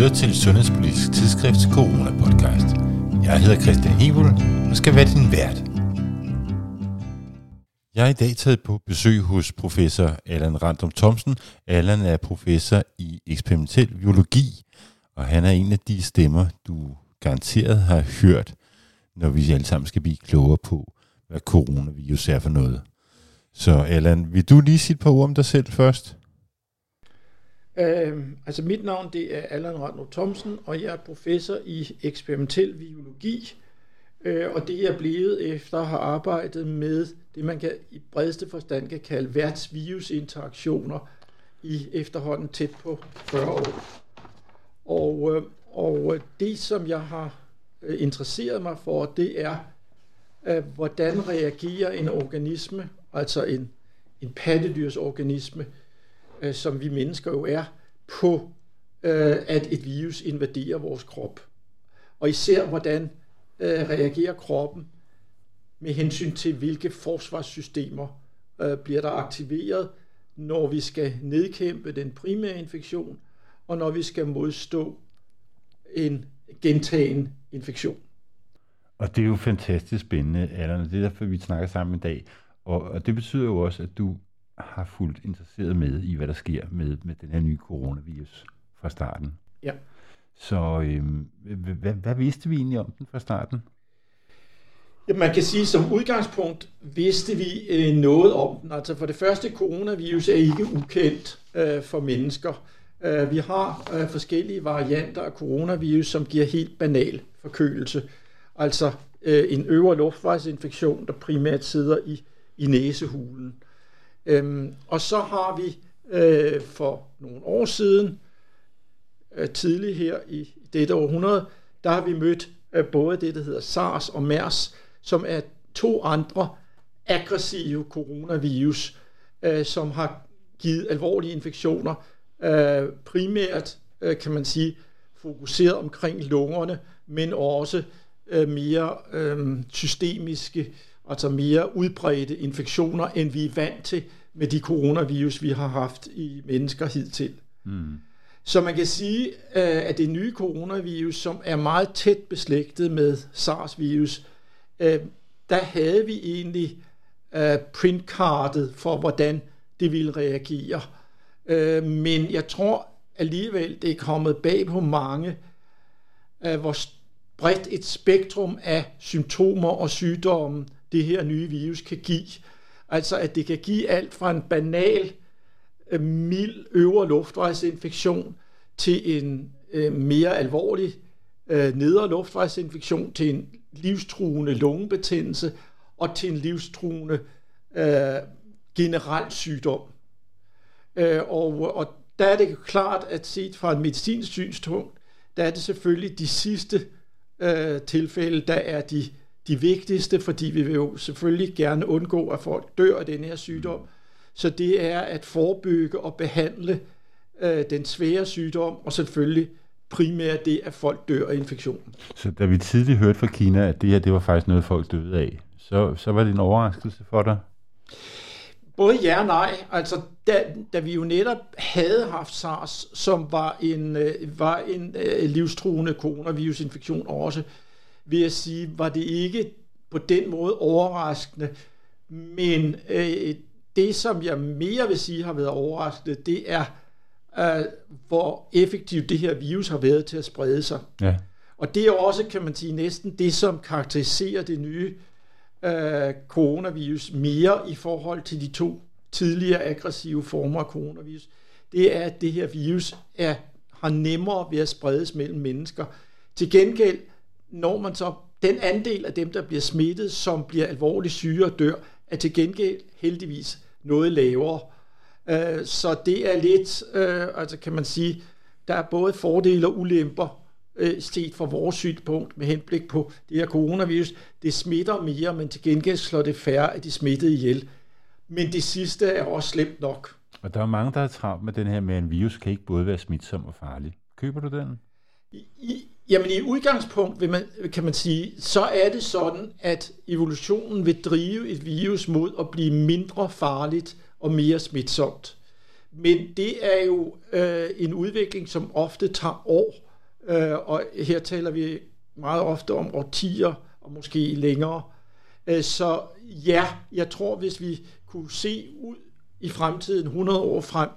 lytter til Sundhedspolitisk Tidsskrifts Corona-podcast. Jeg hedder Christian Hebel og skal være din vært. Jeg er i dag taget på besøg hos professor Allan Random Thomsen. Allan er professor i eksperimentel biologi, og han er en af de stemmer, du garanteret har hørt, når vi alle sammen skal blive klogere på, hvad coronavirus er for noget. Så Allan, vil du lige sige et par ord om dig selv først? Øh, altså mit navn det er Allan Randno Thomsen, og jeg er professor i eksperimentel biologi. Øh, og det er blevet efter at have arbejdet med det, man kan i bredeste forstand kan kalde værtsvirusinteraktioner i efterhånden tæt på 40 år. Og, øh, og det, som jeg har øh, interesseret mig for, det er, øh, hvordan reagerer en organisme, altså en, en pattedyrsorganisme, øh, som vi mennesker jo er, på øh, at et virus invaderer vores krop. Og især hvordan øh, reagerer kroppen med hensyn til, hvilke forsvarssystemer øh, bliver der aktiveret, når vi skal nedkæmpe den primære infektion, og når vi skal modstå en gentagen infektion. Og det er jo fantastisk spændende, Allan, det er derfor, vi snakker sammen i dag. Og, og det betyder jo også, at du har fuldt interesseret med i, hvad der sker med, med den her nye coronavirus fra starten. Ja. Så øhm, hvad, hvad vidste vi egentlig om den fra starten? Ja, man kan sige, som udgangspunkt vidste vi øh, noget om den. Altså for det første, coronavirus er ikke ukendt øh, for mennesker. Uh, vi har forskellige varianter af coronavirus, som giver helt banal forkølelse. Altså en øvre luftvejsinfektion, der primært sidder i, i næsehulen. Øhm, og så har vi øh, for nogle år siden, øh, tidligt her i dette århundrede, der har vi mødt øh, både det, der hedder SARS og MERS, som er to andre aggressive coronavirus, øh, som har givet alvorlige infektioner, øh, primært øh, kan man sige fokuseret omkring lungerne, men også øh, mere øh, systemiske altså mere udbredte infektioner, end vi er vant til med de coronavirus, vi har haft i mennesker hidtil. Mm. Så man kan sige, øh, at det nye coronavirus, som er meget tæt beslægtet med SARS-virus, øh, der havde vi egentlig øh, printkartet for, hvordan det ville reagere. Men jeg tror alligevel, det er kommet bag på mange, hvor bredt et spektrum af symptomer og sygdomme det her nye virus kan give. Altså at det kan give alt fra en banal, øh, mild øvre luftvejsinfektion til en øh, mere alvorlig øh, nedre luftvejsinfektion, til en livstruende lungebetændelse og til en livstruende øh, generel sygdom. Øh, og, og der er det klart, at set fra et medicinsk synspunkt, der er det selvfølgelig de sidste øh, tilfælde, der er de de vigtigste, fordi vi vil jo selvfølgelig gerne undgå, at folk dør af den her sygdom. Så det er at forebygge og behandle øh, den svære sygdom, og selvfølgelig primært det, at folk dør af infektionen. Så da vi tidligt hørte fra Kina, at det her det var faktisk noget, folk døde af, så, så var det en overraskelse for dig? Både ja og nej. Altså, da, da vi jo netop havde haft SARS, som var en, øh, var en øh, livstruende coronavirusinfektion også, vil jeg sige, var det ikke på den måde overraskende. Men øh, det, som jeg mere vil sige har været overraskende, det er, øh, hvor effektivt det her virus har været til at sprede sig. Ja. Og det er også, kan man sige, næsten det, som karakteriserer det nye øh, coronavirus mere i forhold til de to tidligere aggressive former af coronavirus. Det er, at det her virus er, har nemmere ved at spredes mellem mennesker. Til gengæld når man så den andel af dem, der bliver smittet, som bliver alvorligt syge og dør, er til gengæld heldigvis noget lavere. Øh, så det er lidt, øh, altså kan man sige, der er både fordele og ulemper øh, set fra vores synspunkt med henblik på det her coronavirus. Det smitter mere, men til gengæld slår det færre af de smittede ihjel. Men det sidste er også slemt nok. Og der er mange, der er travlt med den her med, at en virus kan ikke både være smitsom og farlig. Køber du den? I, jamen i udgangspunkt vil man, kan man sige, så er det sådan, at evolutionen vil drive et virus mod at blive mindre farligt og mere smitsomt. Men det er jo øh, en udvikling, som ofte tager år. øh, og her taler vi meget ofte om årtier, og måske længere. Øh, så ja, jeg tror, hvis vi kunne se ud i fremtiden 100 år frem,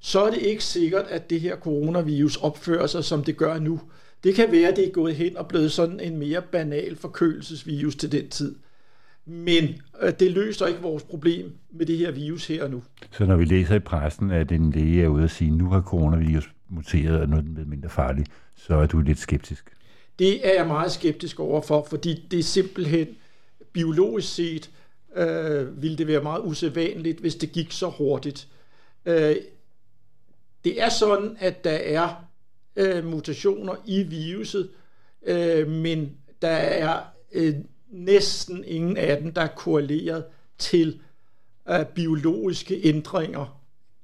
så er det ikke sikkert, at det her coronavirus opfører sig, som det gør nu. Det kan være, at det er gået hen og blevet sådan en mere banal forkølelsesvirus til den tid. Men øh, det løser ikke vores problem med det her virus her og nu. Så når vi læser i pressen, at en læge er ude og sige, nu har coronavirus muteret, og nu er den mindre farlig, så er du lidt skeptisk? Det er jeg meget skeptisk overfor, fordi det er simpelthen biologisk set øh, ville det være meget usædvanligt, hvis det gik så hurtigt. Øh, det er sådan, at der er øh, mutationer i viruset, øh, men der er øh, næsten ingen af dem, der er korreleret til øh, biologiske ændringer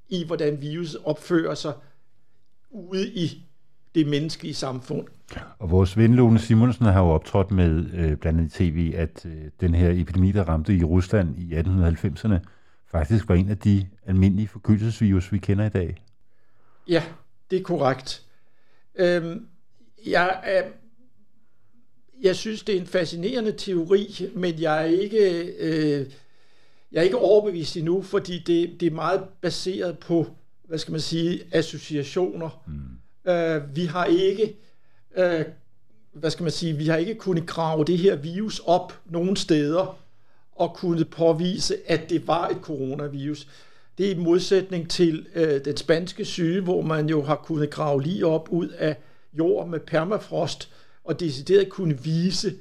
i, hvordan viruset opfører sig ude i det menneskelige samfund. Og vores ven Lone Simonsen har jo optrådt med øh, blandt andet tv, at øh, den her epidemi, der ramte i Rusland i 1890'erne, faktisk var en af de almindelige forkølelsesvirus, vi kender i dag. Ja, det er korrekt. Øhm, jeg, øh, jeg synes, det er en fascinerende teori, men jeg er ikke, øh, jeg er ikke overbevist endnu, fordi det, det er meget baseret på, hvad skal man sige, associationer. Mm. Øh, vi har ikke, øh, hvad skal man sige, vi har ikke kunnet grave det her virus op nogen steder og kunne påvise, at det var et coronavirus. Det er i modsætning til øh, den spanske syge, hvor man jo har kunnet grave lige op ud af jord med permafrost, og decideret kunne vise,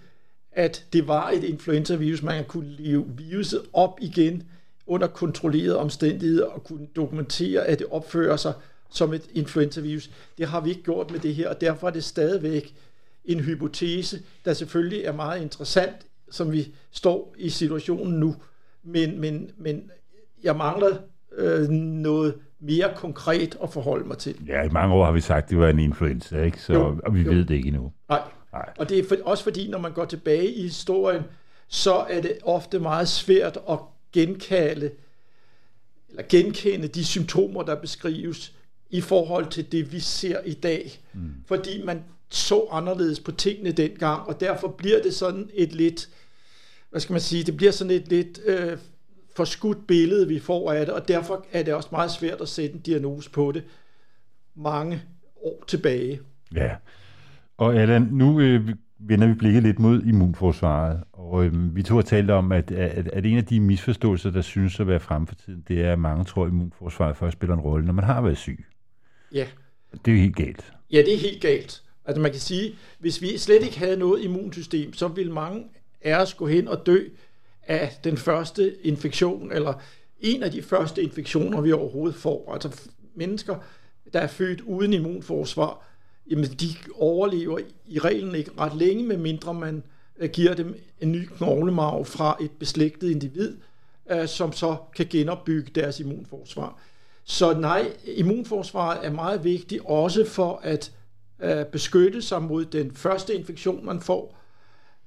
at det var et influenzavirus. Man kunne leve viruset op igen under kontrollerede omstændigheder og kunne dokumentere, at det opfører sig som et influenzavirus. Det har vi ikke gjort med det her, og derfor er det stadigvæk en hypotese, der selvfølgelig er meget interessant, som vi står i situationen nu. Men, men, men jeg mangler øh, noget mere konkret at forholde mig til. Ja, i mange år har vi sagt, at det var en influenza, ikke? Så, jo, og vi jo. ved det ikke endnu. Nej. Nej. Og det er for, også fordi, når man går tilbage i historien, så er det ofte meget svært at genkalde eller genkende de symptomer, der beskrives i forhold til det, vi ser i dag. Mm. Fordi man så anderledes på tingene dengang, og derfor bliver det sådan et lidt, hvad skal man sige, det bliver sådan et lidt øh, forskudt billede, vi får af det, og derfor er det også meget svært at sætte en diagnose på det mange år tilbage. Ja, og Allan, nu øh, vender vi blikket lidt mod immunforsvaret, og øh, vi to har talt om, at, at, at en af de misforståelser, der synes at være frem for tiden, det er, at mange tror, at immunforsvaret først spiller en rolle, når man har været syg. Ja. Det er jo helt galt. Ja, det er helt galt. Altså man kan sige, hvis vi slet ikke havde noget immunsystem, så ville mange af os gå hen og dø af den første infektion, eller en af de første infektioner, vi overhovedet får. Altså mennesker, der er født uden immunforsvar, jamen de overlever i reglen ikke ret længe, medmindre man øh, giver dem en ny knoglemarv fra et beslægtet individ, øh, som så kan genopbygge deres immunforsvar. Så nej, immunforsvaret er meget vigtigt også for at øh, beskytte sig mod den første infektion, man får,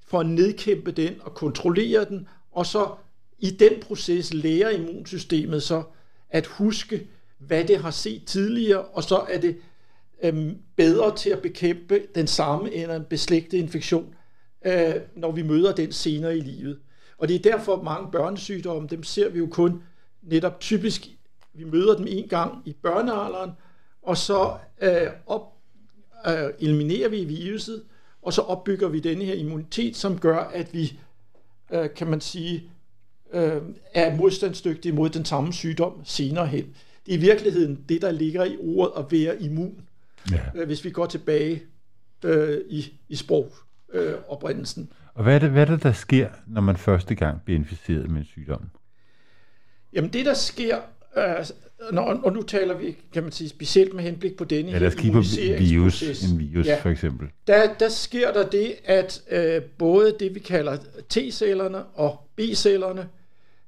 for at nedkæmpe den og kontrollere den, og så i den proces lærer immunsystemet så at huske, hvad det har set tidligere, og så er det øhm, bedre til at bekæmpe den samme eller en beslægtet infektion, øh, når vi møder den senere i livet. Og det er derfor mange børnesygdomme, dem ser vi jo kun netop typisk, vi møder dem en gang i børnealderen, og så øh, op, øh, eliminerer vi viruset, og så opbygger vi denne her immunitet, som gør, at vi, øh, kan man sige, øh, er modstandsdygtige mod den samme sygdom senere hen. Det er i virkeligheden det, der ligger i ordet at være immun ja. øh, hvis vi går tilbage øh, i, i sprog øh, oprindelsen. Og hvad er, det, hvad er det, der sker, når man første gang bliver inficeret med en sygdom? Jamen det, der sker, øh, når, og nu taler vi, kan man sige, specielt med henblik på denne ja, kigge på virus, en virus ja, for eksempel. Der, der sker der det, at øh, både det, vi kalder T-cellerne og B-cellerne,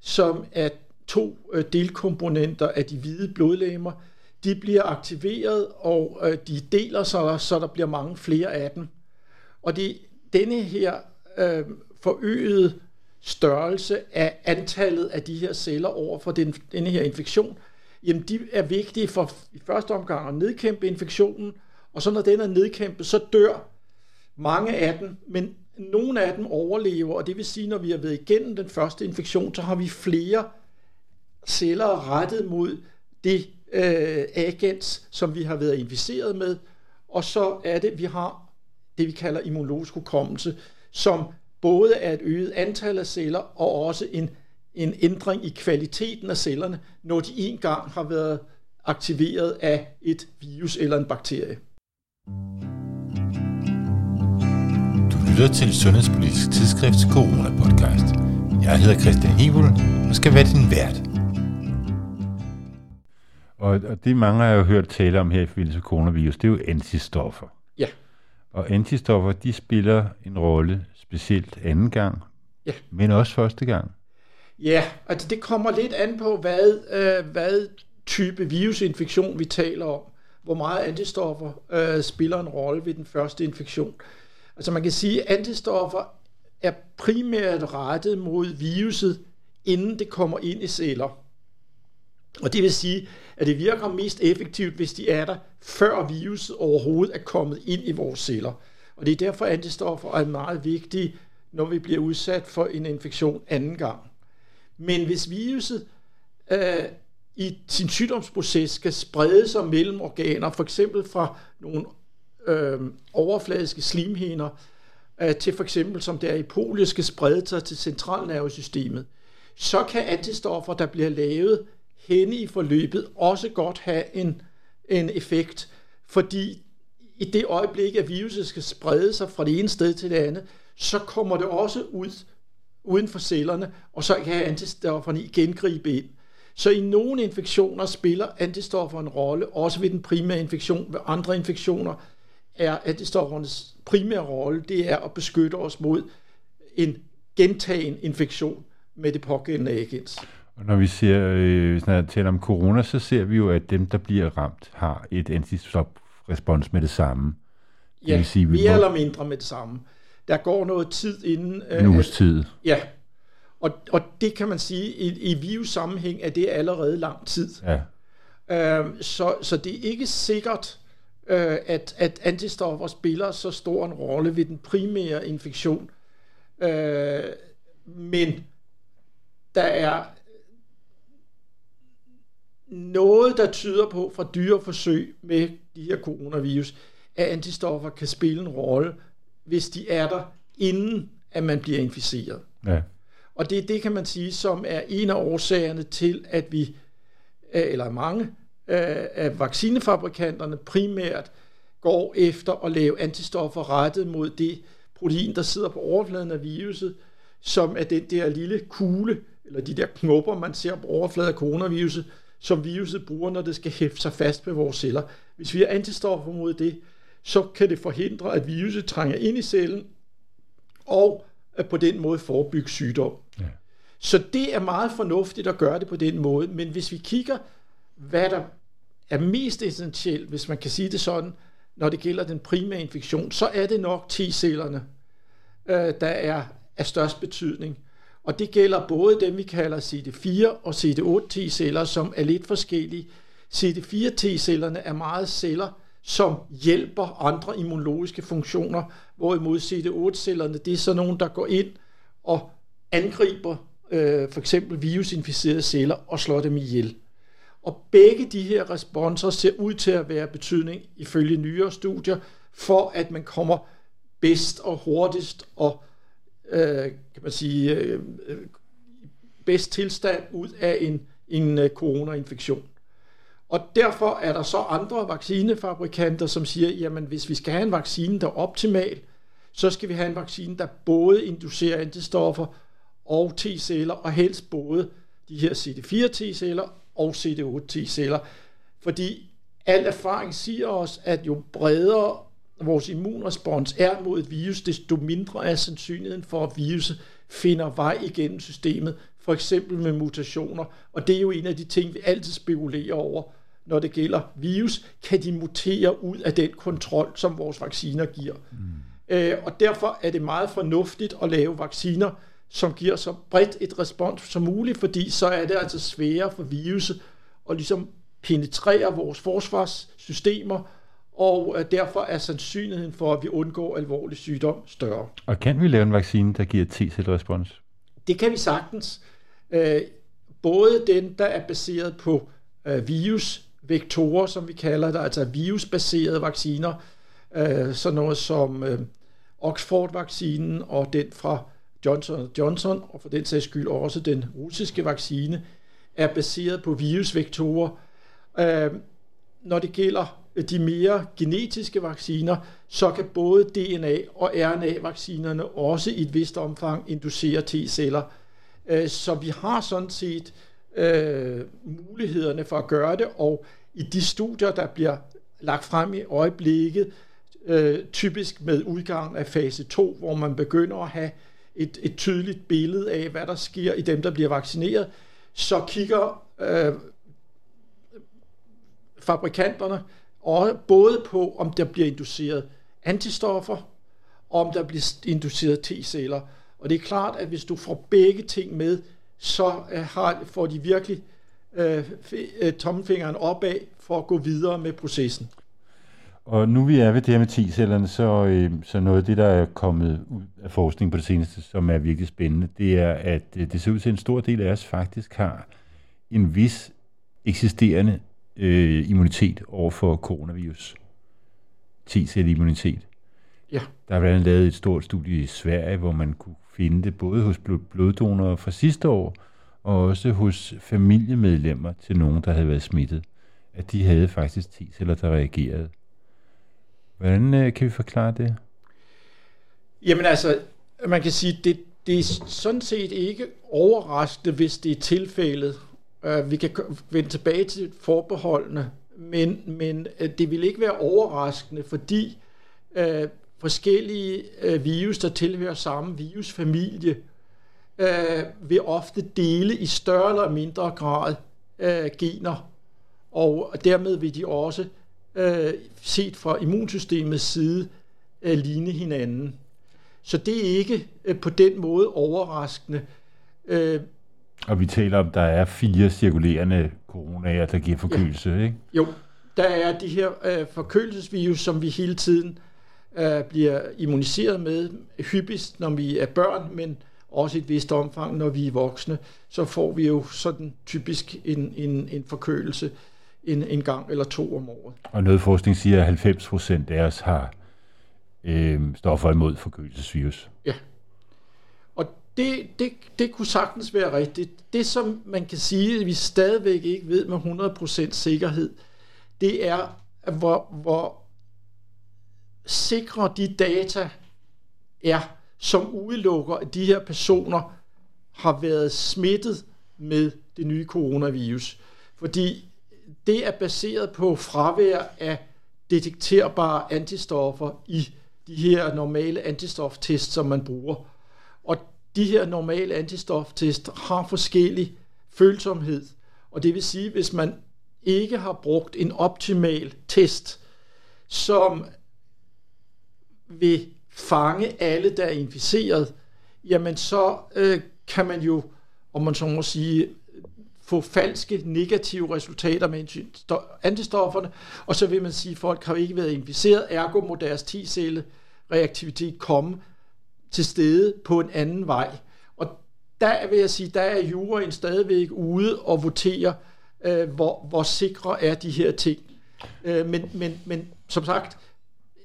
som er to øh, delkomponenter af de hvide blodlegemer, de bliver aktiveret, og øh, de deler sig, så der bliver mange flere af dem. Og det, denne her øh, forøgede størrelse af antallet af de her celler over for den, denne her infektion, jamen de er vigtige for i første omgang at nedkæmpe infektionen, Og så når den er nedkæmpet, så dør mange af dem, men nogle af dem overlever, og det vil sige, når vi har været igennem den første infektion, så har vi flere celler rettet mod det øh, agens, som vi har været inficeret med, og så er det, vi har det, vi kalder immunologisk hukommelse, som både er et øget antal af celler og også en, en ændring i kvaliteten af cellerne, når de engang har været aktiveret af et virus eller en bakterie. Du lytter til Sundhedspolitisk Tidsskrifts Corona-podcast. Jeg hedder Christian Hebel og skal være din vært. Og, og det mange har jo hørt tale om her i forbindelse med coronavirus, det er jo antistoffer. Ja. Og antistoffer, de spiller en rolle specielt anden gang, Ja. men også første gang. Ja, altså det kommer lidt an på, hvad, øh, hvad type virusinfektion vi taler om. Hvor meget antistoffer øh, spiller en rolle ved den første infektion. Altså man kan sige, at antistoffer er primært rettet mod viruset, inden det kommer ind i celler. Og det vil sige, at det virker mest effektivt, hvis de er der, før viruset overhovedet er kommet ind i vores celler. Og det er derfor, at antistoffer er meget vigtige, når vi bliver udsat for en infektion anden gang. Men hvis viruset øh, i sin sygdomsproces skal sprede sig mellem organer, for eksempel fra nogle øh, overfladiske slimhinder, øh, til for eksempel som der i polio skal sprede sig til centralnervesystemet, så kan antistoffer, der bliver lavet henne i forløbet, også godt have en, en effekt, fordi i det øjeblik, at viruset skal sprede sig fra det ene sted til det andet, så kommer det også ud uden for cellerne, og så kan antistofferne igen gribe ind. Så i nogle infektioner spiller antistoffer en rolle, også ved den primære infektion. Ved andre infektioner er antistoffernes primære rolle, det er at beskytte os mod en gentagen infektion med det pågældende agens. Og når vi ser, øh, hvis jeg taler om corona, så ser vi jo, at dem, der bliver ramt, har et antistoprespons med det samme. Det Ja, vil sige, vi mere må- eller mindre med det samme. Der går noget tid inden... øh, En uges tid. Ja, og, og det kan man sige, i, i virus-sammenhæng er det allerede lang tid. Ja. Øh, så, så det er ikke sikkert, øh, at, at antistoffer spiller så stor en rolle ved den primære infektion. Øh, men der er noget, der tyder på fra dyreforsøg med de her coronavirus, at antistoffer kan spille en rolle, hvis de er der, inden at man bliver inficeret. ja. Og det, det kan man sige, som er en af årsagerne til, at vi, øh, eller mange øh, af vaccinefabrikanterne primært går efter at lave antistoffer rettet mod det protein, der sidder på overfladen af viruset, som er den der lille kugle, eller de der knopper, man ser på overfladen af coronaviruset, som viruset bruger, når det skal hæfte sig fast med vores celler. Hvis vi har antistoffer mod det, så kan det forhindre, at viruset trænger ind i cellen, og at på den måde forebygge sygdom. Ja. Så det er meget fornuftigt at gøre det på den måde, men hvis vi kigger, hvad der er mest essentielt, hvis man kan sige det sådan, når det gælder den primære infektion, så er det nok T-cellerne, øh, der er af størst betydning. Og det gælder både dem, vi kalder CD4 og CD8 T-celler, som er lidt forskellige. CD4 T-cellerne er meget celler, som hjælper andre immunologiske funktioner, hvorimod CD8-cellerne, det er sådan nogen, der går ind og angriber øh, for eksempel virusinficerede celler og slår dem ihjel. Og begge de her responser ser ud til at være betydning ifølge nyere studier, for at man kommer bedst og hurtigst og øh, kan man sige, øh, øh bedst tilstand ud af en, en øh, coronainfektion. Og derfor er der så andre vaccinefabrikanter, som siger, jamen hvis vi skal have en vaccine, der er optimal, så skal vi have en vaccine, der både inducerer antistoffer og T-celler, og helst både de her CD4 T-celler og CD8 T-celler. Fordi al erfaring siger os, at jo bredere vores immunrespons er mod et virus, desto mindre er sandsynligheden for, at viruset finder vej igennem systemet, for eksempel med mutationer. Og det er jo en af de ting, vi altid spekulerer over, når det gælder virus. Kan de mutere ud af den kontrol, som vores vacciner giver? Mm. Øh, og derfor er det meget fornuftigt at lave vacciner, som giver så bredt et respons som muligt, fordi så er det altså sværere for viruset at ligesom penetrere vores forsvarssystemer og øh, derfor er sandsynligheden for, at vi undgår alvorlig sygdom større. Og kan vi lave en vaccine, der giver T-cellerespons? Det kan vi sagtens. Øh, både den, der er baseret på øh, vektorer, som vi kalder det, altså virusbaserede vacciner, øh, sådan noget som øh, Oxford-vaccinen og den fra Johnson Johnson, og for den sags skyld også den russiske vaccine, er baseret på virusvektorer. Øh, når det gælder de mere genetiske vacciner, så kan både DNA- og RNA-vaccinerne også i et vist omfang inducere T-celler. Øh, så vi har sådan set øh, mulighederne for at gøre det, og i de studier, der bliver lagt frem i øjeblikket, øh, typisk med udgang af fase 2, hvor man begynder at have et, et tydeligt billede af, hvad der sker i dem, der bliver vaccineret, så kigger øh, fabrikanterne og både på, om der bliver induceret antistoffer, og om der bliver induceret T-celler. Og det er klart, at hvis du får begge ting med, så øh, har, får de virkelig øh, øh, tommelfingeren opad for at gå videre med processen. Og nu vi er ved det her med T-cellerne, så, øh, så noget af det, der er kommet ud af forskning på det seneste, som er virkelig spændende, det er, at øh, det ser ud til, at en stor del af os faktisk har en vis eksisterende øh, immunitet over for coronavirus. T-celleimmunitet. Ja. Der er blandt andet lavet et stort studie i Sverige, hvor man kunne finde det både hos bloddonorer fra sidste år, og også hos familiemedlemmer til nogen, der havde været smittet, at de havde faktisk T-celler, der reagerede. Hvordan øh, kan vi forklare det? Jamen altså, man kan sige, det, det er sådan set ikke overraskende, hvis det er tilfældet. Uh, vi kan vende tilbage til forbeholdene, men, men uh, det vil ikke være overraskende, fordi uh, forskellige uh, virus, der tilhører samme virusfamilie, uh, vil ofte dele i større eller mindre grad uh, gener, og dermed vil de også, uh, set fra immunsystemets side, uh, ligne hinanden. Så det er ikke uh, på den måde overraskende. Uh, og vi taler om, der er fire cirkulerende coronaer, der giver forkølelse, ja. ikke? Jo, der er de her øh, forkølelsesvirus, som vi hele tiden øh, bliver immuniseret med, hyppigst når vi er børn, men også i et vist omfang, når vi er voksne, så får vi jo sådan typisk en, en, en forkølelse en, en gang eller to om året. Og noget forskning siger, at 90 procent af os har øh, stoffer imod forkølelsesvirus. Ja det, det, det kunne sagtens være rigtigt. Det, som man kan sige, at vi stadigvæk ikke ved med 100% sikkerhed, det er, hvor, hvor sikre de data er, som udelukker, at de her personer har været smittet med det nye coronavirus. Fordi det er baseret på fravær af detekterbare antistoffer i de her normale antistoftest, som man bruger Og de her normale antistoftest har forskellig følsomhed. Og det vil sige, hvis man ikke har brugt en optimal test, som vil fange alle, der er inficeret, jamen så øh, kan man jo, om man så må sige, få falske negative resultater med antistofferne, og så vil man sige, at folk har ikke været inficeret, ergo må deres T-celle reaktivitet komme til stede på en anden vej. Og der vil jeg sige, der er juraen stadigvæk ude og votere, øh, hvor, hvor sikre er de her ting. Øh, men, men, men som sagt,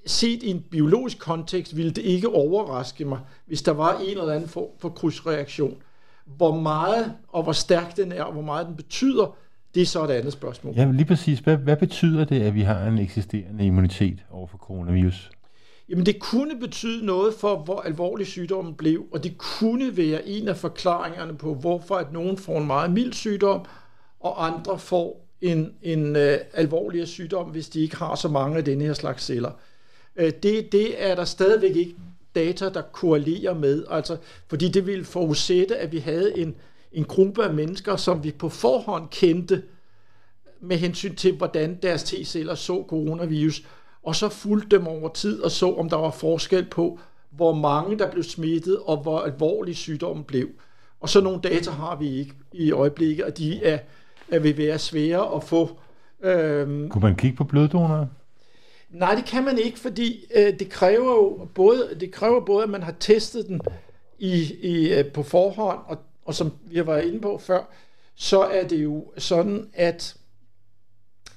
set i en biologisk kontekst, ville det ikke overraske mig, hvis der var en eller anden form for krydsreaktion. Hvor meget og hvor stærk den er, og hvor meget den betyder, det er så et andet spørgsmål. Ja, lige præcis. Hvad, hvad betyder det, at vi har en eksisterende immunitet over for coronavirus? Jamen det kunne betyde noget for, hvor alvorlig sygdommen blev, og det kunne være en af forklaringerne på, hvorfor at nogen får en meget mild sygdom, og andre får en, en uh, alvorligere sygdom, hvis de ikke har så mange af denne her slags celler. Øh, det, det er der stadigvæk ikke data, der korrelerer med, altså, fordi det ville forudsætte, at vi havde en, en gruppe af mennesker, som vi på forhånd kendte med hensyn til, hvordan deres T-celler så coronavirus, og så fulgte dem over tid og så, om der var forskel på, hvor mange der blev smittet, og hvor alvorlig sygdommen blev. Og så nogle data har vi ikke i øjeblikket, og de er, er vil være svære at få. Øhm, Kunne man kigge på bloddonorer? Nej, det kan man ikke, fordi øh, det kræver jo både, det kræver både, at man har testet den i, i, øh, på forhånd, og, og som vi har været inde på før, så er det jo sådan, at,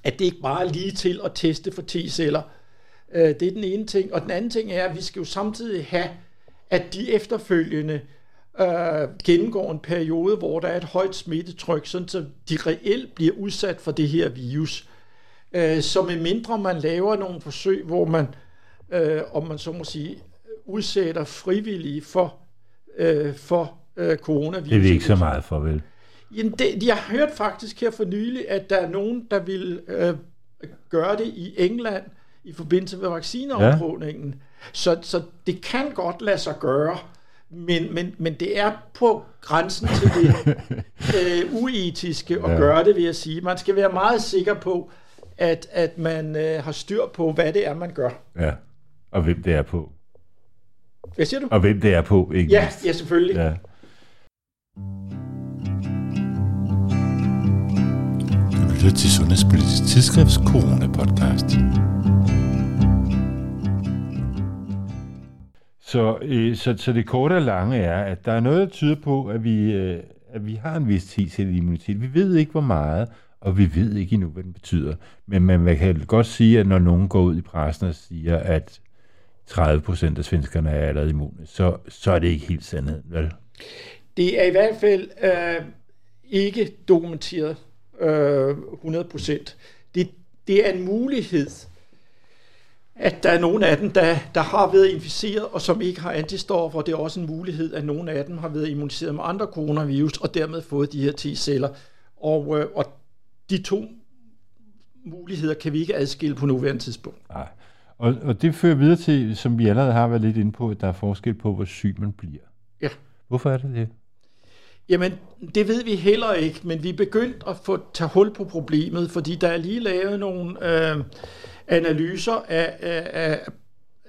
at det ikke bare er lige til at teste for T-celler. Øh, det er den ene ting. Og den anden ting er, at vi skal jo samtidig have, at de efterfølgende øh, gennemgår en periode, hvor der er et højt smittetryk, sådan så de reelt bliver udsat for det her virus. Øh, så med mindre man laver nogle forsøg, hvor man, øh, om man så må sige, udsætter frivillige for, øh, for øh, coronavirus. Det er vi ikke så meget for, vel? Jamen, det, jeg har hørt faktisk her for nylig, at der er nogen, der vil øh, gøre det i England i forbindelse med vaccineafprøvningen. Ja. Så, så det kan godt lade sig gøre, men, men, men det er på grænsen til det øh, uetiske at ja. gøre det, vil jeg sige. Man skal være meget sikker på, at, at man øh, har styr på, hvad det er, man gør. Ja, og hvem det er på. Hvad siger du? Og hvem det er på, ikke Ja, ja selvfølgelig. Ja. Du lytter til Sundhedspolitisk Tidsskrifts Corona-podcast. Så, øh, så, så det korte og lange er, at der er noget, der tyder på, at vi, øh, at vi har en vis T-celle immunitet. Vi ved ikke, hvor meget, og vi ved ikke endnu, hvad den betyder. Men man kan godt sige, at når nogen går ud i pressen og siger, at 30 procent af svenskerne er allerede immune, så, så er det ikke helt sandhed, vel? Det er i hvert fald øh, ikke dokumenteret øh, 100 procent. Det, det er en mulighed, at der er nogen af dem, der, der har været inficeret, og som ikke har antistoffer. Det er også en mulighed, at nogen af dem har været immuniseret med andre coronavirus, og dermed fået de her T-celler. Og, øh, og de to muligheder kan vi ikke adskille på nuværende tidspunkt. Nej. Og, og det fører videre til, som vi allerede har været lidt inde på, at der er forskel på, hvor syg man bliver. Ja. Hvorfor er det det? Jamen, det ved vi heller ikke, men vi er begyndt at få tage hul på problemet, fordi der er lige lavet nogle øh, analyser af, af,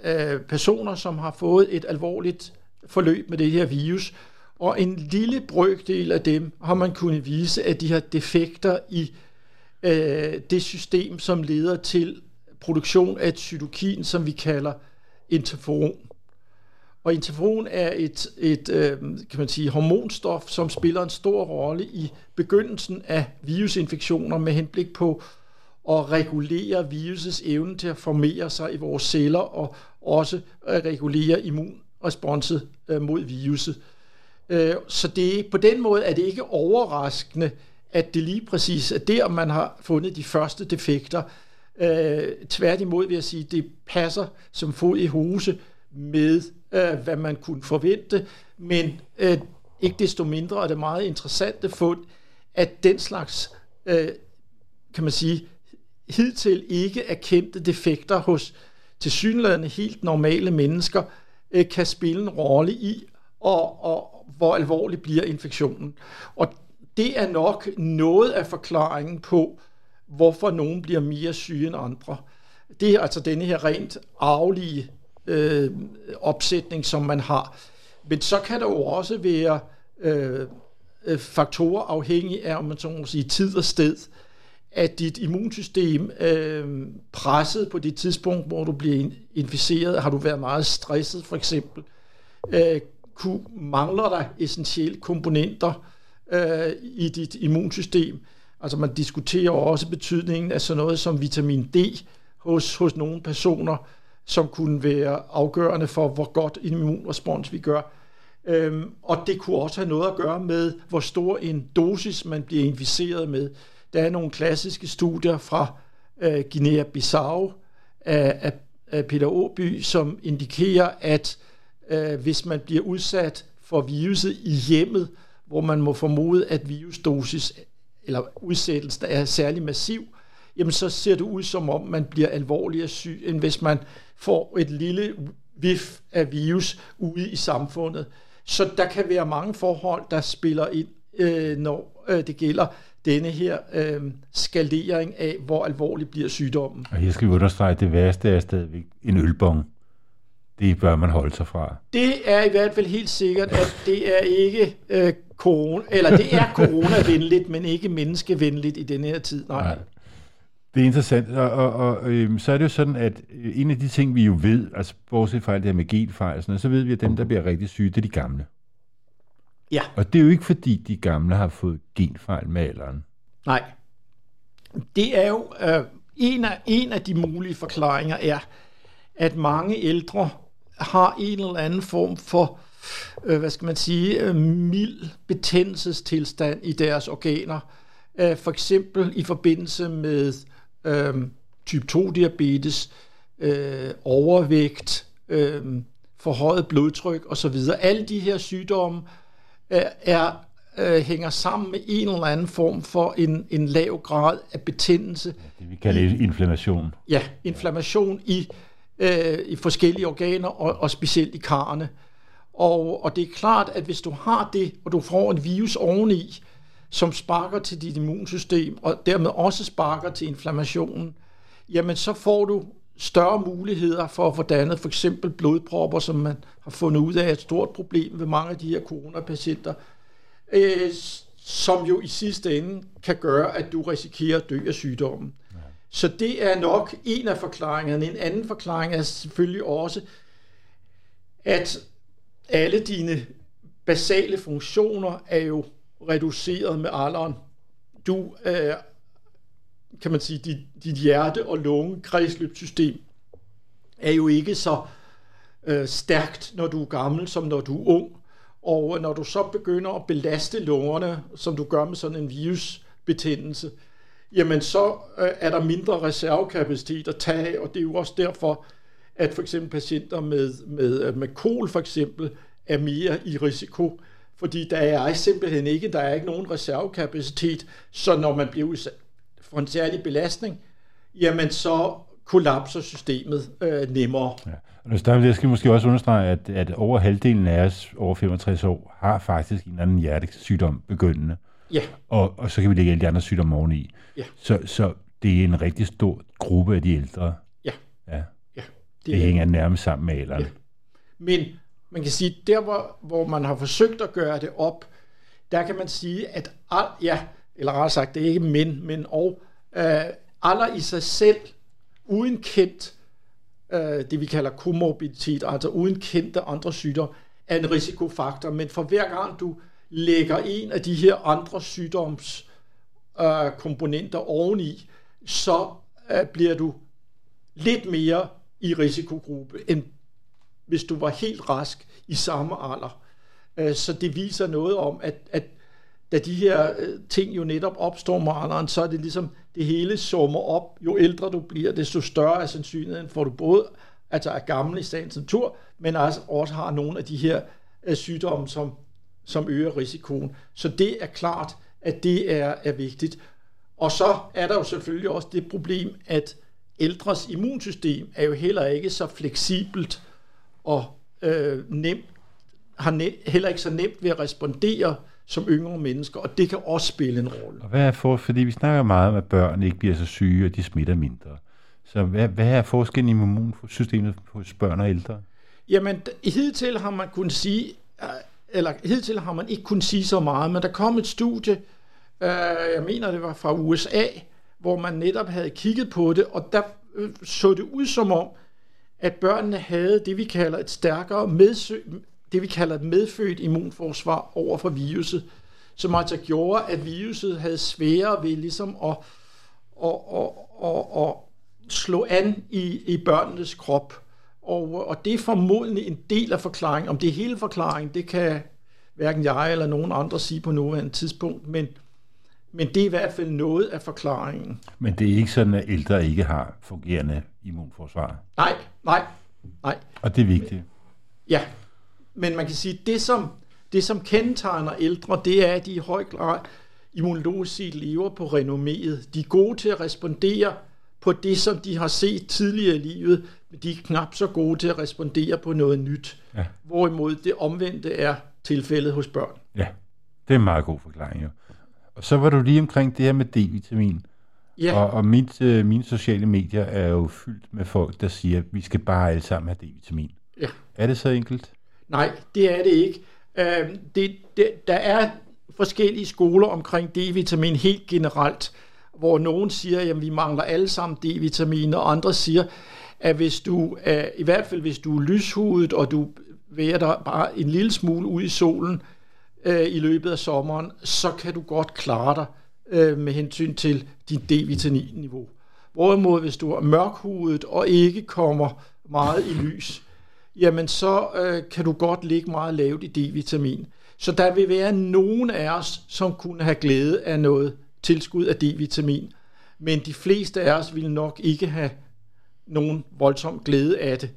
af personer, som har fået et alvorligt forløb med det her virus, og en lille brøkdel af dem har man kunnet vise, at de har defekter i øh, Øh, det system, som leder til produktion af et cytokin, som vi kalder interferon. Og interferon er et, et øh, kan man sige, hormonstof, som spiller en stor rolle i begyndelsen af virusinfektioner med henblik på at regulere virusets evne til at formere sig i vores celler og også at regulere immunresponset øh, mod viruset. Øh, så det, på den måde er det ikke overraskende, at det lige præcis er der, man har fundet de første defekter. Øh, tværtimod vil jeg sige, det passer som fod i huse med, øh, hvad man kunne forvente, men øh, ikke desto mindre er det meget interessante fund, at den slags, øh, kan man sige, hidtil ikke erkendte defekter hos tilsyneladende helt normale mennesker, øh, kan spille en rolle i, og, og hvor alvorlig bliver infektionen. Og det er nok noget af forklaringen på, hvorfor nogen bliver mere syge end andre. Det er altså denne her rent arvelige øh, opsætning, som man har. Men så kan der jo også være øh, øh faktorer afhængig af, om man så må sige, tid og sted, at dit immunsystem øh, presset på det tidspunkt, hvor du bliver inficeret, har du været meget stresset for eksempel, øh, kunne, mangler der essentielle komponenter øh, i dit immunsystem. Altså man diskuterer også betydningen af sådan noget som vitamin D hos, hos nogle personer, som kunne være afgørende for, hvor godt en immunrespons vi gør. Øhm, og det kunne også have noget at gøre med, hvor stor en dosis man bliver inficeret med. Der er nogle klassiske studier fra øh, Guinea-Bissau af, af, af Peter Åby, som indikerer, at øh, hvis man bliver udsat for viruset i hjemmet, hvor man må formode, at virusdosis eller udsættelsen er særlig massiv, jamen så ser det ud som om, man bliver alvorligere syg, end hvis man får et lille vif af virus ude i samfundet. Så der kan være mange forhold, der spiller ind, øh, når øh, det gælder denne her øh, skalering af, hvor alvorlig bliver sygdommen. Og jeg skal understrege, at det værste er stadigvæk en ølbong. Det bør man holde sig fra. Det er i hvert fald helt sikkert, at det er ikke øh, corona, eller det er coronavenligt, men ikke menneskevenligt i denne her tid. Nej. nej. Det er interessant, og, og, og øhm, så er det jo sådan, at øh, en af de ting, vi jo ved, altså bortset fra det her med genfejl sådan så ved vi, at dem, der bliver rigtig syge, det er de gamle. Ja. Og det er jo ikke, fordi de gamle har fået genfejl med alderen. Nej. Det er jo øh, en, af, en af de mulige forklaringer er, at mange ældre har en eller anden form for, øh, hvad skal man sige, øh, mild betændelsestilstand i deres organer. Øh, for eksempel i forbindelse med øh, type 2-diabetes, øh, overvægt, øh, forhøjet blodtryk osv. Alle de her sygdomme øh, er øh, hænger sammen med en eller anden form for en, en lav grad af betændelse. Det vi kalder inflammation. Ja, inflammation i, øh, i forskellige organer, og, og specielt i karrene. Og, og det er klart, at hvis du har det, og du får en virus oveni, som sparker til dit immunsystem, og dermed også sparker til inflammationen, jamen så får du større muligheder for at få dannet for eksempel blodpropper, som man har fundet ud af er et stort problem ved mange af de her coronapatienter, øh, som jo i sidste ende kan gøre, at du risikerer at dø af sygdommen. Så det er nok en af forklaringerne. En anden forklaring er selvfølgelig også, at alle dine basale funktioner er jo reduceret med alderen. Du øh, kan man sige, dit, dit hjerte- og lunge kredsløbssystem er jo ikke så øh, stærkt, når du er gammel, som når du er ung. Og når du så begynder at belaste lungerne, som du gør med sådan en virusbetændelse, jamen så øh, er der mindre reservekapacitet at tage af, og det er jo også derfor, at for eksempel patienter med, med, øh, med kol for eksempel er mere i risiko, fordi der er simpelthen ikke, der er ikke nogen reservekapacitet, så når man bliver udsat for en særlig belastning, jamen så kollapser systemet øh, nemmere. Ja. Og der, jeg skal måske også understrege, at, at over halvdelen af os over 65 år har faktisk en eller anden hjertesygdom begyndende. Ja. Og, og så kan vi lægge alle de andre sygdomme oveni. Ja. Så, så det er en rigtig stor gruppe af de ældre. Ja. Ja. ja. Det, det hænger nærmest sammen med alderen. Ja. Men man kan sige, der hvor, hvor man har forsøgt at gøre det op, der kan man sige, at al, ja, eller rettere sagt, det er ikke men, men og, øh, alder i sig selv, uden kendt, øh, det vi kalder komorbiditet, altså uden kendte andre sygdomme, er en risikofaktor. Men for hver gang du lægger en af de her andre sygdomskomponenter øh, komponenter oveni, så øh, bliver du lidt mere i risikogruppe, end hvis du var helt rask i samme alder. Øh, så det viser noget om, at, at da de her øh, ting jo netop opstår med alderen, så er det ligesom, det hele summer op. Jo ældre du bliver, desto større er sandsynligheden for, du både altså er gammel i sagens natur, men også, også har nogle af de her øh, sygdomme, som, som øger risikoen. Så det er klart, at det er, er vigtigt. Og så er der jo selvfølgelig også det problem, at ældres immunsystem er jo heller ikke så fleksibelt og øh, nemt, har ne- heller ikke så nemt ved at respondere som yngre mennesker, og det kan også spille en rolle. Og hvad er for, fordi vi snakker meget om, at børn ikke bliver så syge, og de smitter mindre. Så hvad, hvad er forskellen i immunsystemet hos børn og ældre? Jamen, hidtil har man kunnet sige, eller hidtil har man ikke kunnet sige så meget, men der kom et studie, øh, jeg mener det var fra USA, hvor man netop havde kigget på det, og der øh, så det ud som om, at børnene havde det, vi kalder et stærkere medsø- det, vi kalder et medfødt immunforsvar over for viruset, som altså gjorde, at viruset havde sværere ved ligesom at, at, at, at, at slå an i, i børnenes krop. Og, og det er formodentlig en del af forklaringen. Om det er hele forklaringen, det kan hverken jeg eller nogen andre sige på nuværende tidspunkt, men, men det er i hvert fald noget af forklaringen. Men det er ikke sådan, at ældre ikke har fungerende immunforsvar? Nej, nej, nej. Og det er vigtigt? Ja, men man kan sige, at det som, det som kendetegner ældre, det er, at de i høj grad immunologisk set lever på renomméet. De er gode til at respondere på det, som de har set tidligere i livet, men de er knap så gode til at respondere på noget nyt. Ja. Hvorimod det omvendte er tilfældet hos børn. Ja, det er en meget god forklaring. Jo. Og så var du lige omkring det her med D-vitamin. Ja. Og, og mit, øh, mine sociale medier er jo fyldt med folk, der siger, at vi skal bare alle sammen have D-vitamin. Ja. Er det så enkelt? Nej, det er det ikke. Øh, det, det, der er forskellige skoler omkring D-vitamin helt generelt, hvor nogen siger, at vi mangler alle sammen D-vitamin, og andre siger, at hvis du, øh, i hvert fald hvis du er lyshudet, og du værer dig bare en lille smule ud i solen øh, i løbet af sommeren, så kan du godt klare dig øh, med hensyn til din D-vitamin-niveau. Hvorimod hvis du er mørkhudet og ikke kommer meget i lys, jamen så øh, kan du godt ligge meget lavt i D-vitamin. Så der vil være nogen af os, som kunne have glæde af noget tilskud af D-vitamin, men de fleste af os vil nok ikke have nogen voldsom glæde af det.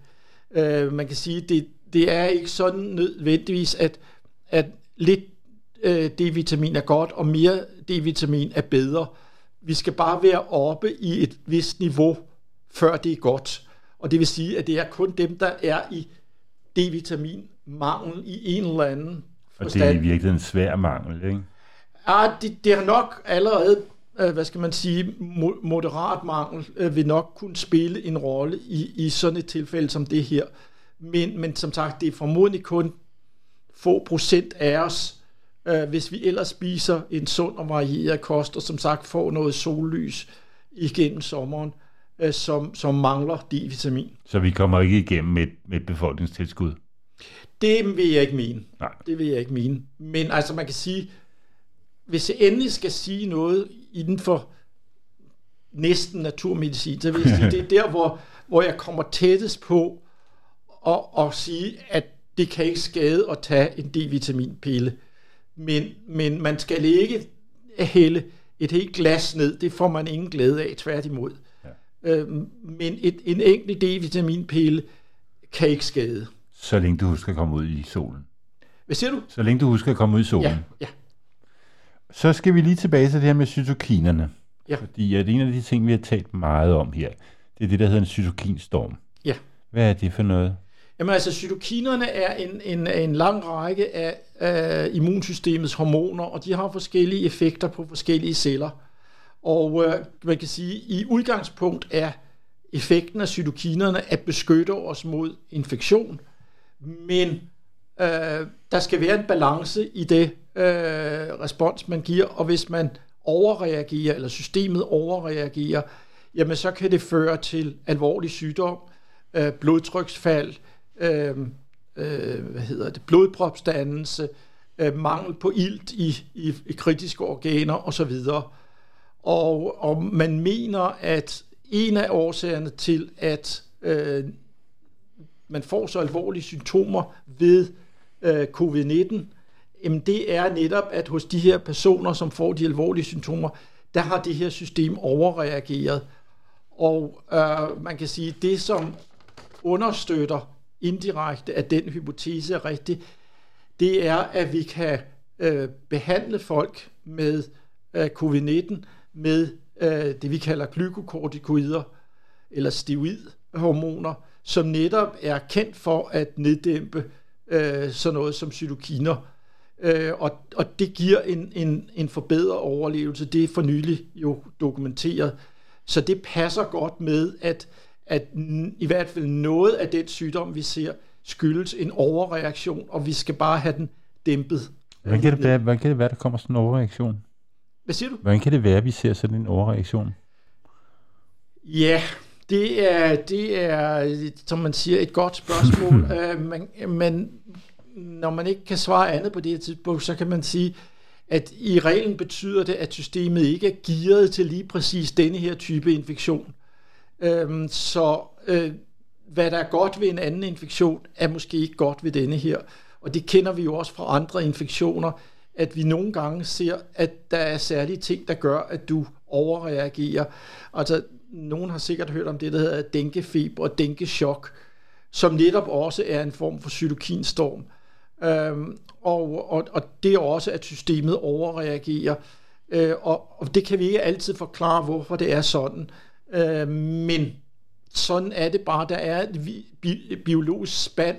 Øh, man kan sige, det, det er ikke sådan nødvendigvis, at, at lidt øh, D-vitamin er godt, og mere D-vitamin er bedre. Vi skal bare være oppe i et vist niveau, før det er godt. Og det vil sige, at det er kun dem, der er i D-vitamin mangel i en eller anden forstand. Og det er i virkeligheden en svær mangel, ikke? Ja, det, det har nok allerede, øh, hvad skal man sige, moderat mangel øh, vil nok kunne spille en rolle i, i sådan et tilfælde som det her. Men, men som sagt, det er formodentlig kun få procent af os, øh, hvis vi ellers spiser en sund og varieret kost, og som sagt får noget sollys igennem sommeren, øh, som, som mangler D-vitamin. Så vi kommer ikke igennem med, med et befolkningstilskud? Det vil jeg ikke mene. Nej. Det vil jeg ikke mene. Men altså man kan sige, hvis jeg endelig skal sige noget inden for næsten naturmedicin, så vil jeg sige, det er der, hvor, hvor jeg kommer tættest på at, at sige, at det kan ikke skade at tage en D-vitaminpille. Men, men man skal ikke hælde et helt glas ned. Det får man ingen glæde af, tværtimod. Ja. Øhm, men et, en enkelt D-vitaminpille kan ikke skade. Så længe du husker at komme ud i solen. Hvad siger du? Så længe du husker at komme ud i solen. Ja, ja. Så skal vi lige tilbage til det her med cytokinerne. Ja. Fordi at en af de ting, vi har talt meget om her, det er det, der hedder en cytokinstorm. Ja. Hvad er det for noget? Jamen altså, cytokinerne er en, en, en lang række af, af immunsystemets hormoner, og de har forskellige effekter på forskellige celler. Og øh, man kan sige, at i udgangspunkt er effekten af cytokinerne at beskytte os mod infektion, men øh, der skal være en balance i det øh, respons, man giver, og hvis man overreagerer, eller systemet overreagerer, jamen så kan det føre til alvorlig sygdom, øh, blodtryksfald, øh, øh, hvad hedder det, blodpropsdannelse, øh, mangel på ilt i, i, i kritiske organer osv. Og, og man mener, at en af årsagerne til, at øh, man får så alvorlige symptomer ved øh, covid-19, jamen det er netop, at hos de her personer, som får de alvorlige symptomer, der har det her system overreageret. Og øh, man kan sige, det som understøtter indirekte, at den hypotese er rigtig, det er, at vi kan øh, behandle folk med øh, covid-19 med øh, det, vi kalder glykokortikoider eller steroidhormoner, som netop er kendt for at neddæmpe øh, sådan noget som cytokiner. Øh, og, og det giver en, en, en forbedret overlevelse. Det er for nylig jo dokumenteret. Så det passer godt med, at at i hvert fald noget af den sygdom, vi ser, skyldes en overreaktion, og vi skal bare have den dæmpet. Hvordan kan det være, hvordan kan det være der kommer sådan en overreaktion? Hvad siger du? Hvordan kan det være, at vi ser sådan en overreaktion? Ja, det er, det er, som man siger, et godt spørgsmål. uh, man, men når man ikke kan svare andet på det her tidspunkt, så kan man sige, at i reglen betyder det, at systemet ikke er gearet til lige præcis denne her type infektion. Øhm, så øh, hvad der er godt ved en anden infektion, er måske ikke godt ved denne her. Og det kender vi jo også fra andre infektioner, at vi nogle gange ser, at der er særlige ting, der gør, at du overreagerer. Altså, nogen har sikkert hørt om det, der hedder dænkefeber og dænkechok, som netop også er en form for cytokinstorm. Øhm, og, og, og det er også, at systemet overreagerer. Øh, og, og det kan vi ikke altid forklare, hvorfor det er sådan. Øh, men sådan er det bare. Der er et bi- biologisk spand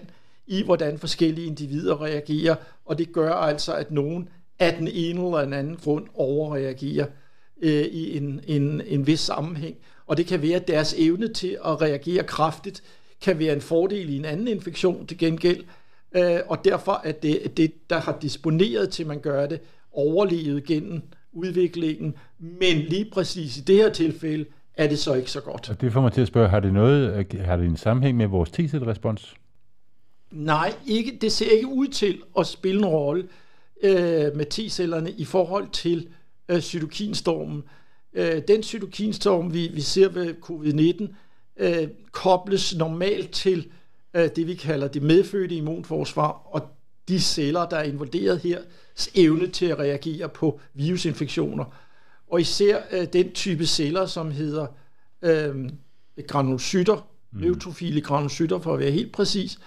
i, hvordan forskellige individer reagerer, og det gør altså, at nogen af den ene eller den anden grund overreagerer øh, i en, en, en vis sammenhæng. Og det kan være, at deres evne til at reagere kraftigt kan være en fordel i en anden infektion til gengæld, øh, og derfor er det, det, der har disponeret til, man gør det, overlevet gennem udviklingen, men lige præcis i det her tilfælde er det så ikke så godt. Og det får mig til at spørge, har det noget, har det en sammenhæng med vores T-cell-respons? Nej, ikke, det ser ikke ud til at spille en rolle øh, med T-cellerne i forhold til øh, cytokinstormen. Øh, den cytokinstorm, vi, vi ser ved covid-19, øh, kobles normalt til øh, det, vi kalder det medfødte immunforsvar, og de celler, der er involveret her, evne til at reagere på virusinfektioner. Og især øh, den type celler, som hedder øh, granulocytter, mm. neutrofile granulocytter for at være helt præcis,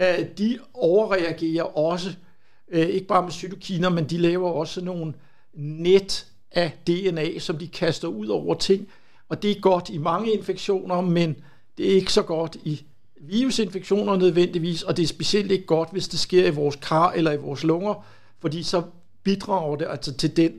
øh, de overreagerer også, øh, ikke bare med cytokiner, men de laver også nogle net af DNA, som de kaster ud over ting. Og det er godt i mange infektioner, men det er ikke så godt i virusinfektioner nødvendigvis, og det er specielt ikke godt, hvis det sker i vores kar eller i vores lunger, fordi så bidrager det altså til den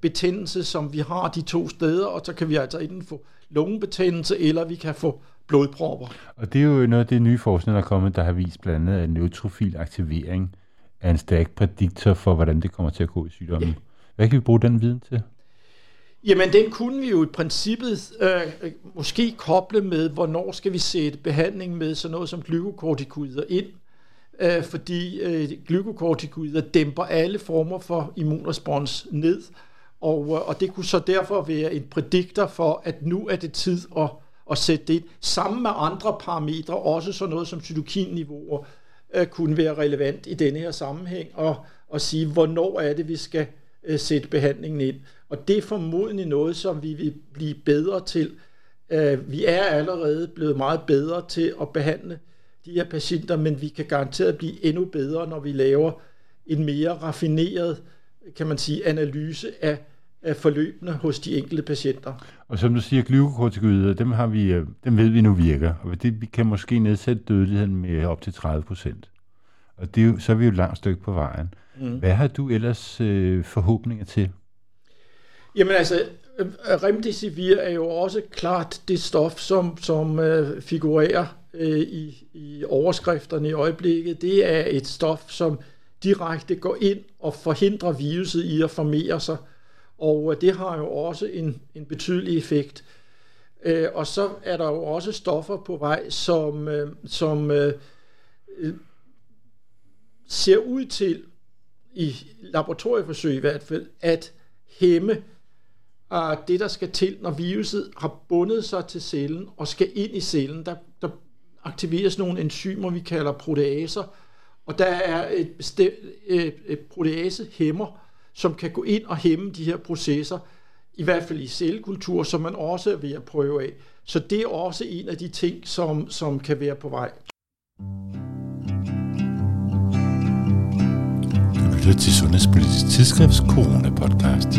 betændelse, som vi har de to steder, og så kan vi altså enten få lungebetændelse, eller vi kan få blodpropper. Og det er jo noget af det nye forskning, der er kommet, der har vist blandt andet, at neutrofil aktivering er en stærk prædiktor for, hvordan det kommer til at gå i sygdommen. Ja. Hvad kan vi bruge den viden til? Jamen, den kunne vi jo i princippet øh, måske koble med, hvornår skal vi sætte behandling med sådan noget som glykokortikoider ind, øh, fordi øh, glykokortikoider dæmper alle former for immunrespons ned, og, øh, og det kunne så derfor være en prediktor for, at nu er det tid at, at sætte det ind, sammen med andre parametre, også sådan noget som cytokinniveauer, øh, kunne være relevant i denne her sammenhæng, og, og sige, hvornår er det, vi skal øh, sætte behandlingen ind. Og det er formodentlig noget, som vi vil blive bedre til. Øh, vi er allerede blevet meget bedre til at behandle de her patienter, men vi kan garanteret blive endnu bedre, når vi laver en mere raffineret, kan man sige, analyse af, af forløbene hos de enkelte patienter. Og som du siger, glykokortikoider, dem, har vi, øh, dem ved vi nu virker, og det, vi kan måske nedsætte dødeligheden med op til 30 procent. Og det er jo, så er vi jo et langt stykke på vejen. Mm. Hvad har du ellers øh, forhåbninger til? Jamen altså, øh, remdesivir er jo også klart det stof, som, som øh, figurerer øh, i, i overskrifterne i øjeblikket. Det er et stof, som direkte går ind og forhindrer viruset i at formere sig. Og øh, det har jo også en, en betydelig effekt. Øh, og så er der jo også stoffer på vej, som, øh, som øh, øh ser ud til, i laboratorieforsøg i hvert fald, at hæmme uh, det, der skal til, når viruset har bundet sig til cellen og skal ind i cellen. Der, der aktiveres nogle enzymer, vi kalder proteaser, og der er et, bestemt, et, et proteasehæmmer, som kan gå ind og hæmme de her processer, i hvert fald i cellekultur, som man også er ved at prøve af. Så det er også en af de ting, som, som kan være på vej. Lytter til Sundhedspolitisk Tidsskrifts Corona-podcast.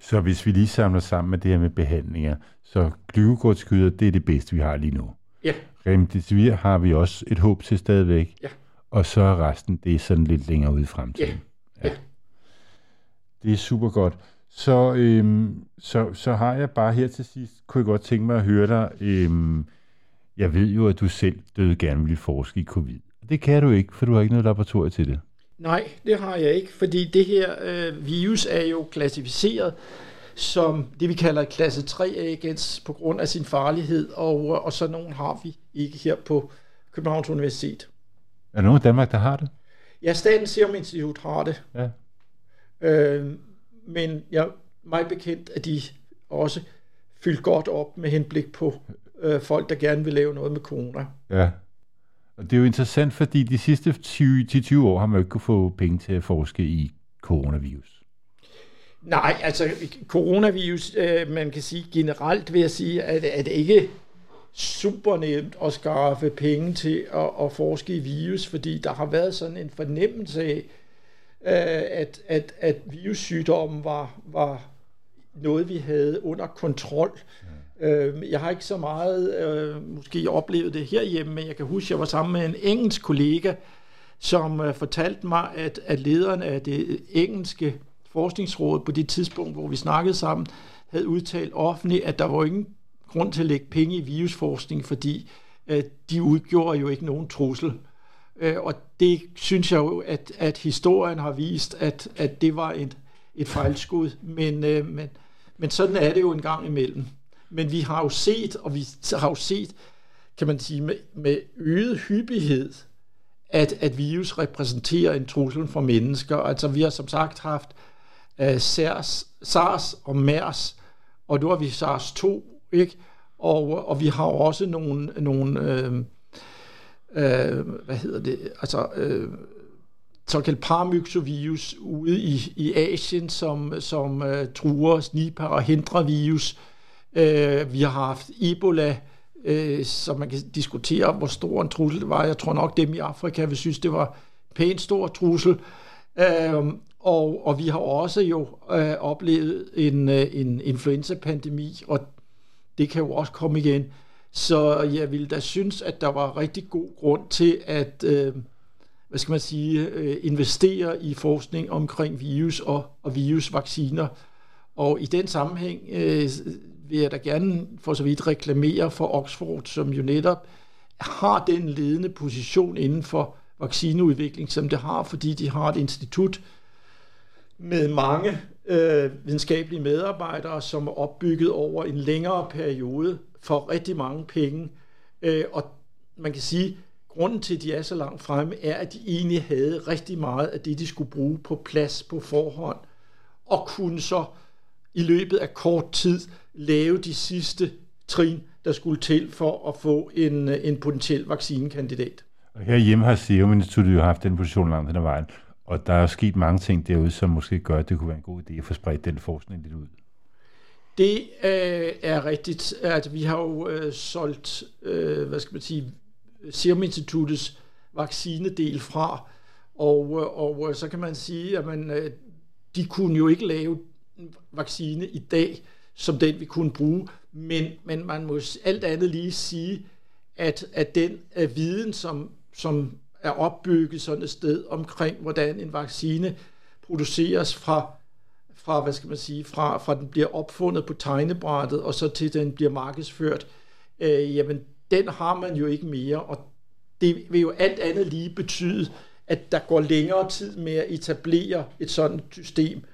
Så hvis vi lige samler sammen med det her med behandlinger, så glykokortikoider, det er det bedste, vi har lige nu. Ja. Remdesivir har vi også et håb til stadigvæk. Ja. Og så er resten, det er sådan lidt længere ude i fremtiden. Ja. ja. Det er super godt. Så, øhm, så, så har jeg bare her til sidst, kunne jeg godt tænke mig at høre dig, øhm, jeg ved jo, at du selv døde gerne ville forske i covid. Det kan du ikke, for du har ikke noget laboratorium til det. Nej, det har jeg ikke, fordi det her øh, virus er jo klassificeret som det, vi kalder klasse 3-agens på grund af sin farlighed, og, og så nogen har vi ikke her på Københavns Universitet. Er der nogen i Danmark, der har det? Ja, Statens Serum Institut har det. Ja. Øh, men jeg mig bekendt, at de også fyldt godt op med henblik på øh, folk, der gerne vil lave noget med corona. Ja. Og det er jo interessant, fordi de sidste 10-20 år har man jo ikke kunne få penge til at forske i coronavirus. Nej, altså coronavirus, øh, man kan sige generelt vil jeg sige, at, at det ikke super nemt at skaffe penge til at, at forske i virus, fordi der har været sådan en fornemmelse af, øh, at, at, at virussygdommen var, var noget, vi havde under kontrol. Øh, jeg har ikke så meget øh, måske oplevet det herhjemme, men jeg kan huske, at jeg var sammen med en engelsk kollega, som øh, fortalte mig, at, at lederen af det engelske forskningsråd på det tidspunkt, hvor vi snakkede sammen, havde udtalt offentligt, at der var ingen grund til at lægge penge i virusforskning, fordi øh, de udgjorde jo ikke nogen trussel. Øh, og det synes jeg jo, at, at historien har vist, at, at det var et, et fejlskud. Men, øh, men, men sådan er det jo en gang imellem. Men vi har jo set, og vi har jo set, kan man sige, med, med øget hyppighed, at, at virus repræsenterer en trussel for mennesker. Altså vi har som sagt haft uh, SARS, SARS og MERS, og nu har vi SARS-2, ikke? Og, og vi har også nogle, nogle øh, øh, hvad hedder det, altså øh, såkaldt paramyxovirus ude i, i Asien, som, som øh, truer Nipah og hindrer virus. Øh, vi har haft Ebola, øh, så man kan diskutere, hvor stor en trussel det var. Jeg tror nok, dem i Afrika vil synes, det var pænt stor trussel. Øh, og, og vi har også jo øh, oplevet en, øh, en influenza-pandemi, og det kan jo også komme igen. Så jeg ville da synes, at der var rigtig god grund til at øh, hvad skal man sige, øh, investere i forskning omkring virus og, og virusvacciner. Og i den sammenhæng øh, vil jeg da gerne for så vidt reklamere for Oxford, som jo netop har den ledende position inden for vaccineudvikling, som det har, fordi de har et institut med mange øh, videnskabelige medarbejdere, som er opbygget over en længere periode for rigtig mange penge. Øh, og man kan sige, grunden til, at de er så langt fremme, er, at de egentlig havde rigtig meget af det, de skulle bruge på plads på forhånd, og kunne så i løbet af kort tid lave de sidste trin, der skulle til for at få en, en potentiel vaccinekandidat. Og her hjemme har Serum Instituttet jo haft den position langt hen ad vejen, og der er sket mange ting derude, som måske gør, at det kunne være en god idé at få spredt den forskning lidt ud. Det øh, er rigtigt, at vi har jo øh, solgt, øh, hvad skal man sige, Serum Instituttets vaccinedel fra, og, og så kan man sige, at man, øh, de kunne jo ikke lave vaccine i dag, som den vi kunne bruge, men, men man må alt andet lige sige, at, at den at viden, som, som er opbygget sådan et sted omkring, hvordan en vaccine produceres fra, fra hvad skal man sige, fra, fra den bliver opfundet på tegnebrættet, og så til den bliver markedsført, øh, jamen den har man jo ikke mere, og det vil jo alt andet lige betyde, at der går længere tid med at etablere et sådan system.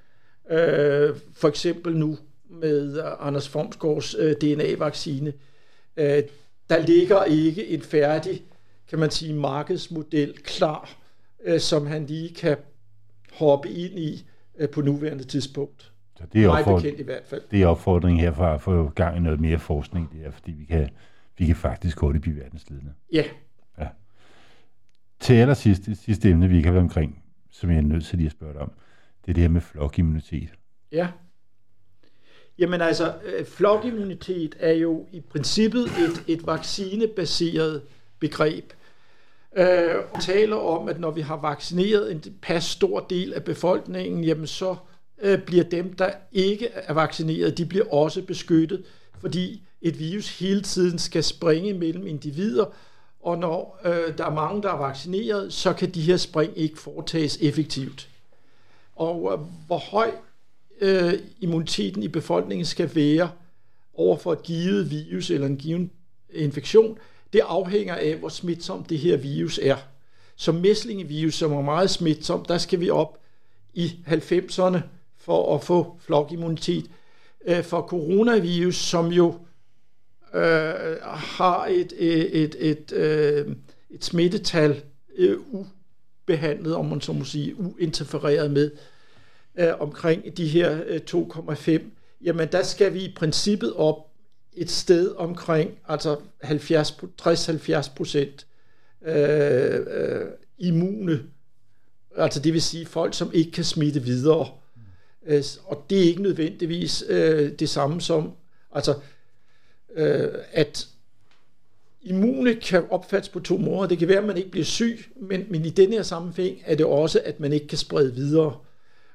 Øh, for eksempel nu med Anders Formsgaards øh, DNA-vaccine. Øh, der ligger ikke en færdig, kan man sige, markedsmodel klar, øh, som han lige kan hoppe ind i øh, på nuværende tidspunkt. Så det er, opfordring, i hvert fald. det er opfordringen herfra at få gang i noget mere forskning, det er, fordi vi kan vi kan faktisk hurtigt blive verdensledende. Ja. ja. Til allersidst, det sidste emne, vi kan være omkring, som jeg er nødt til lige at spørge dig om, det er det her med flokimmunitet. Ja. Jamen altså, øh, flokimmunitet er jo i princippet et, et vaccinebaseret begreb. Øh, og taler om, at når vi har vaccineret en pas stor del af befolkningen, jamen så øh, bliver dem, der ikke er vaccineret, de bliver også beskyttet, fordi et virus hele tiden skal springe mellem individer, og når øh, der er mange, der er vaccineret, så kan de her spring ikke foretages effektivt. Og øh, hvor høj øh, immuniteten i befolkningen skal være over for et givet virus eller en given infektion, det afhænger af, hvor smitsom det her virus er. Så mæslingevirus, som er meget smitsom, der skal vi op i 90'erne for at få flokimmunitet. Øh, for coronavirus, som jo øh, har et, et, et, et, øh, et smittetal øh, ubehandlet, om man så må sige, uinterfereret med øh, omkring de her øh, 2,5, jamen der skal vi i princippet op et sted omkring altså 60-70 procent øh, øh, immune, altså det vil sige folk, som ikke kan smitte videre. Øh, og det er ikke nødvendigvis øh, det samme som, altså øh, at immune kan opfattes på to måder. Det kan være, at man ikke bliver syg, men, men i denne her sammenhæng er det også, at man ikke kan sprede videre.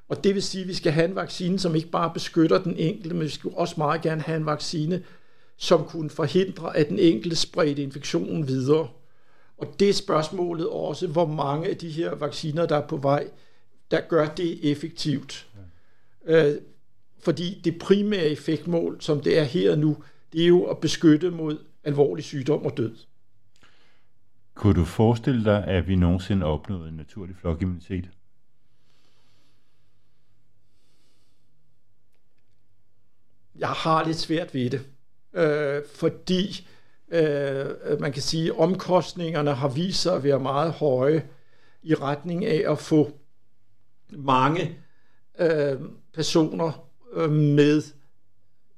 Og det vil sige, at vi skal have en vaccine, som ikke bare beskytter den enkelte, men vi skal også meget gerne have en vaccine, som kunne forhindre, at den enkelte spredte infektionen videre. Og det er spørgsmålet også, hvor mange af de her vacciner, der er på vej, der gør det effektivt. Ja. Øh, fordi det primære effektmål, som det er her nu, det er jo at beskytte mod alvorlig sygdom og død. Kunne du forestille dig, at vi nogensinde opnåede en naturlig flokimmunitet? Jeg har lidt svært ved det, øh, fordi øh, man kan sige, at omkostningerne har vist sig at være meget høje i retning af at få mange øh, personer øh, med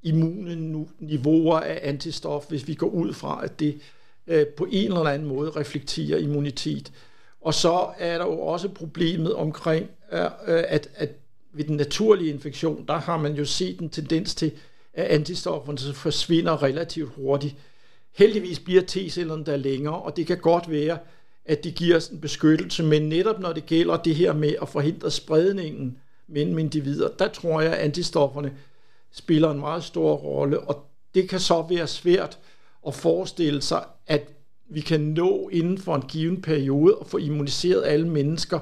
immune niveauer af antistof, hvis vi går ud fra, at det øh, på en eller anden måde reflekterer immunitet. Og så er der jo også problemet omkring, øh, øh at, at ved den naturlige infektion, der har man jo set en tendens til, at antistofferne forsvinder relativt hurtigt. Heldigvis bliver T-cellerne der længere, og det kan godt være, at det giver os en beskyttelse, men netop når det gælder det her med at forhindre spredningen mellem individer, der tror jeg, at antistofferne spiller en meget stor rolle, og det kan så være svært at forestille sig, at vi kan nå inden for en given periode at få immuniseret alle mennesker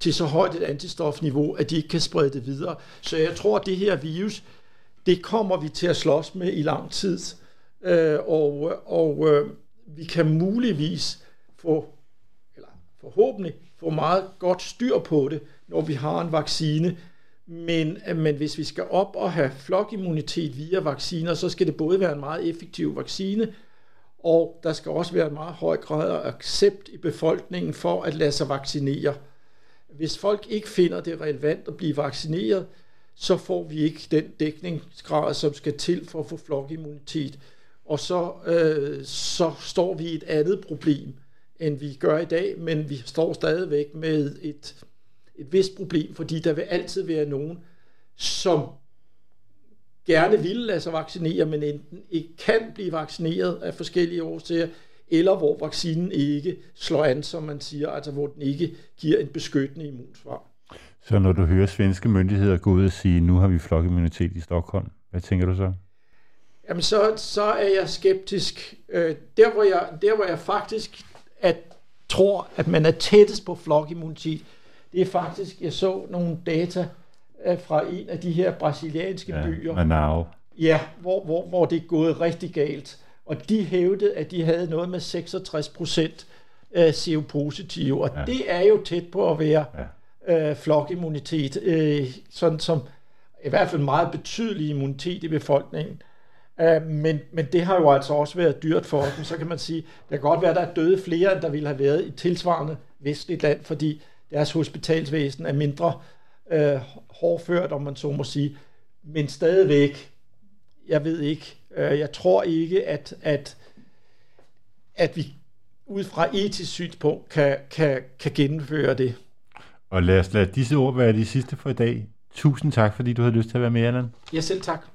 til så højt et antistofniveau, at de ikke kan sprede det videre. Så jeg tror, at det her virus, det kommer vi til at slås med i lang tid, øh, og, og øh, vi kan muligvis få, eller forhåbentlig få meget godt styr på det, når vi har en vaccine, men, men hvis vi skal op og have flokimmunitet via vacciner, så skal det både være en meget effektiv vaccine, og der skal også være en meget høj grad af accept i befolkningen for at lade sig vaccinere. Hvis folk ikke finder det relevant at blive vaccineret, så får vi ikke den dækningsgrad, som skal til for at få flokimmunitet. Og så, øh, så står vi i et andet problem, end vi gør i dag, men vi står stadigvæk med et et vist problem, fordi der vil altid være nogen, som gerne vil lade sig vaccinere, men enten ikke kan blive vaccineret af forskellige årsager, eller hvor vaccinen ikke slår an, som man siger, altså hvor den ikke giver en beskyttende immunsvar. Så når du hører svenske myndigheder gå ud og sige, nu har vi flokimmunitet i Stockholm, hvad tænker du så? Jamen så, så er jeg skeptisk. Øh, der, hvor jeg, der hvor jeg faktisk at, tror, at man er tættest på flokimmunitet, det er faktisk, jeg så nogle data øh, fra en af de her brasilianske ja, byer. Manaus. Ja, hvor, hvor, hvor det er gået rigtig galt. Og de hævdede, at de havde noget med 66 procent CO-positive, og ja. det er jo tæt på at være ja. øh, flokimmunitet, øh, sådan som i hvert fald meget betydelig immunitet i befolkningen. Uh, men, men det har jo altså også været dyrt for dem, så kan man sige, det kan godt være, at der er døde flere, end der ville have været i tilsvarende vestligt land, fordi deres hospitalsvæsen er mindre øh, hårdført, om man så må sige. Men stadigvæk, jeg ved ikke, øh, jeg tror ikke, at, at, at vi ud fra etisk synspunkt kan, kan, kan gennemføre det. Og lad os lade disse ord være de sidste for i dag. Tusind tak, fordi du havde lyst til at være med, Allan. Ja, selv tak.